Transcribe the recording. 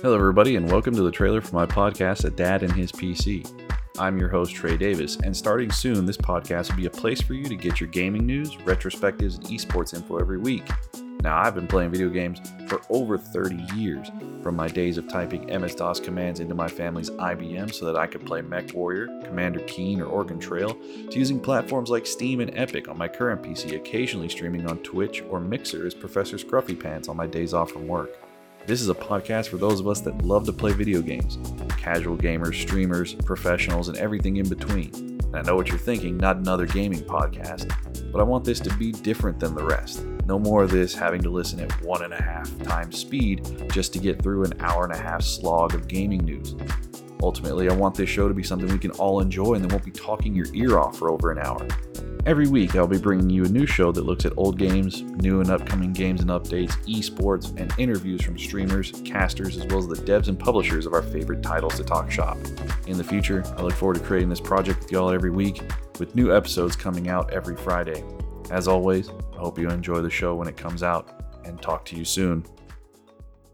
Hello, everybody, and welcome to the trailer for my podcast, A Dad and His PC. I'm your host, Trey Davis, and starting soon, this podcast will be a place for you to get your gaming news, retrospectives, and esports info every week. Now, I've been playing video games for over 30 years, from my days of typing MS DOS commands into my family's IBM so that I could play Mech Warrior, Commander Keen, or Oregon Trail, to using platforms like Steam and Epic on my current PC, occasionally streaming on Twitch or Mixer as Professor Scruffy Pants on my days off from work. This is a podcast for those of us that love to play video games casual gamers, streamers, professionals, and everything in between. And I know what you're thinking, not another gaming podcast, but I want this to be different than the rest. No more of this having to listen at one and a half times speed just to get through an hour and a half slog of gaming news. Ultimately, I want this show to be something we can all enjoy and then won't be talking your ear off for over an hour. Every week, I'll be bringing you a new show that looks at old games, new and upcoming games and updates, esports, and interviews from streamers, casters, as well as the devs and publishers of our favorite titles to talk shop. In the future, I look forward to creating this project with y'all every week, with new episodes coming out every Friday. As always, I hope you enjoy the show when it comes out, and talk to you soon.